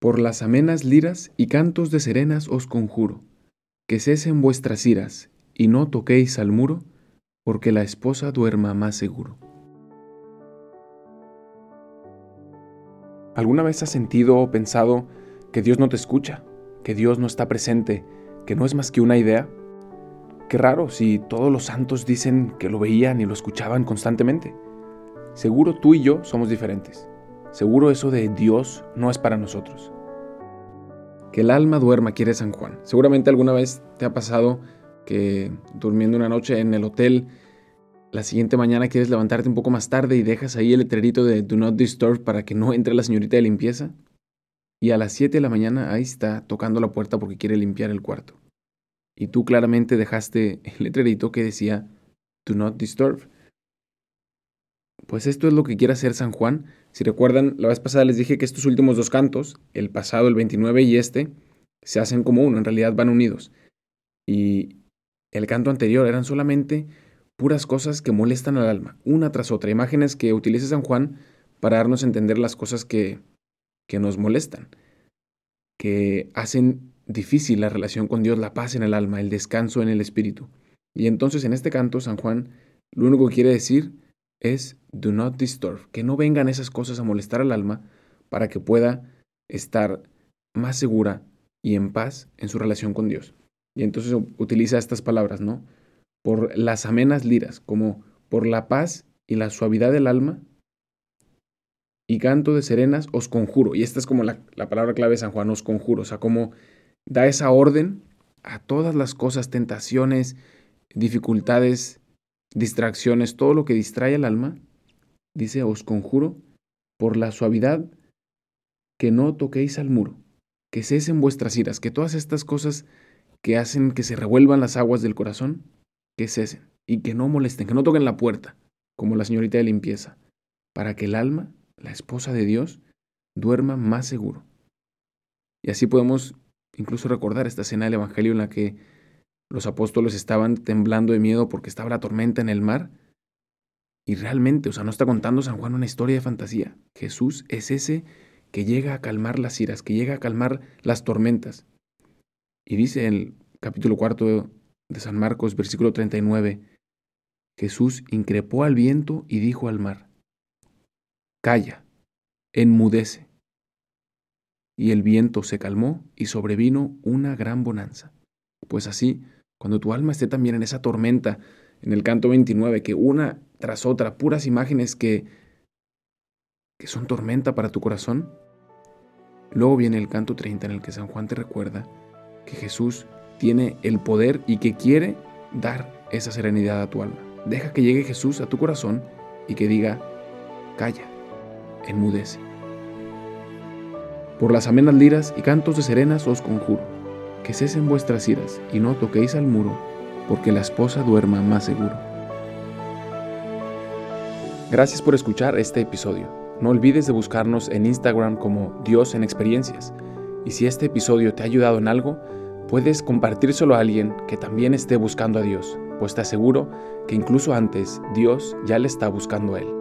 Por las amenas liras y cantos de serenas os conjuro, que cesen vuestras iras y no toquéis al muro, porque la esposa duerma más seguro. ¿Alguna vez has sentido o pensado que Dios no te escucha, que Dios no está presente, que no es más que una idea? Qué raro si todos los santos dicen que lo veían y lo escuchaban constantemente. Seguro tú y yo somos diferentes. Seguro eso de Dios no es para nosotros. Que el alma duerma, quiere San Juan. Seguramente alguna vez te ha pasado que durmiendo una noche en el hotel, la siguiente mañana quieres levantarte un poco más tarde y dejas ahí el letrerito de Do Not Disturb para que no entre la señorita de limpieza. Y a las 7 de la mañana ahí está tocando la puerta porque quiere limpiar el cuarto y tú claramente dejaste el letrerito que decía Do not disturb. Pues esto es lo que quiere hacer San Juan. Si recuerdan, la vez pasada les dije que estos últimos dos cantos, el pasado, el 29 y este, se hacen como uno, en realidad van unidos. Y el canto anterior eran solamente puras cosas que molestan al alma, una tras otra, imágenes que utiliza San Juan para darnos a entender las cosas que, que nos molestan, que hacen difícil la relación con Dios, la paz en el alma, el descanso en el espíritu. Y entonces en este canto San Juan lo único que quiere decir es do not disturb, que no vengan esas cosas a molestar al alma para que pueda estar más segura y en paz en su relación con Dios. Y entonces utiliza estas palabras, ¿no? Por las amenas liras, como por la paz y la suavidad del alma, y canto de serenas os conjuro. Y esta es como la, la palabra clave de San Juan, os conjuro, o sea, como da esa orden a todas las cosas, tentaciones, dificultades, distracciones, todo lo que distrae al alma, dice, os conjuro por la suavidad que no toquéis al muro, que cesen vuestras iras, que todas estas cosas que hacen que se revuelvan las aguas del corazón, que cesen y que no molesten, que no toquen la puerta, como la señorita de limpieza, para que el alma, la esposa de Dios, duerma más seguro. Y así podemos incluso recordar esta escena del Evangelio en la que los apóstoles estaban temblando de miedo porque estaba la tormenta en el mar. Y realmente, o sea, no está contando San Juan una historia de fantasía. Jesús es ese que llega a calmar las iras, que llega a calmar las tormentas. Y dice en el capítulo cuarto de San Marcos, versículo 39, Jesús increpó al viento y dijo al mar, Calla, enmudece y el viento se calmó y sobrevino una gran bonanza. Pues así, cuando tu alma esté también en esa tormenta, en el canto 29, que una tras otra, puras imágenes que, que son tormenta para tu corazón, luego viene el canto 30 en el que San Juan te recuerda que Jesús tiene el poder y que quiere dar esa serenidad a tu alma. Deja que llegue Jesús a tu corazón y que diga, calla, enmudece. Por las amenas liras y cantos de serenas os conjuro, que cesen vuestras iras y no toquéis al muro, porque la esposa duerma más seguro. Gracias por escuchar este episodio. No olvides de buscarnos en Instagram como Dios en Experiencias. Y si este episodio te ha ayudado en algo, puedes compartírselo a alguien que también esté buscando a Dios, pues te aseguro que incluso antes Dios ya le está buscando a él.